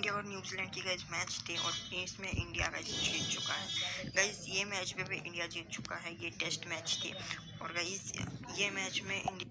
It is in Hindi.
इंडिया और न्यूजीलैंड की गैस मैच थे और इसमें इंडिया गैस जीत चुका है। गैस ये मैच में भी इंडिया जीत चुका है, ये टेस्ट मैच थे। और गैस ये मैच में इंडिया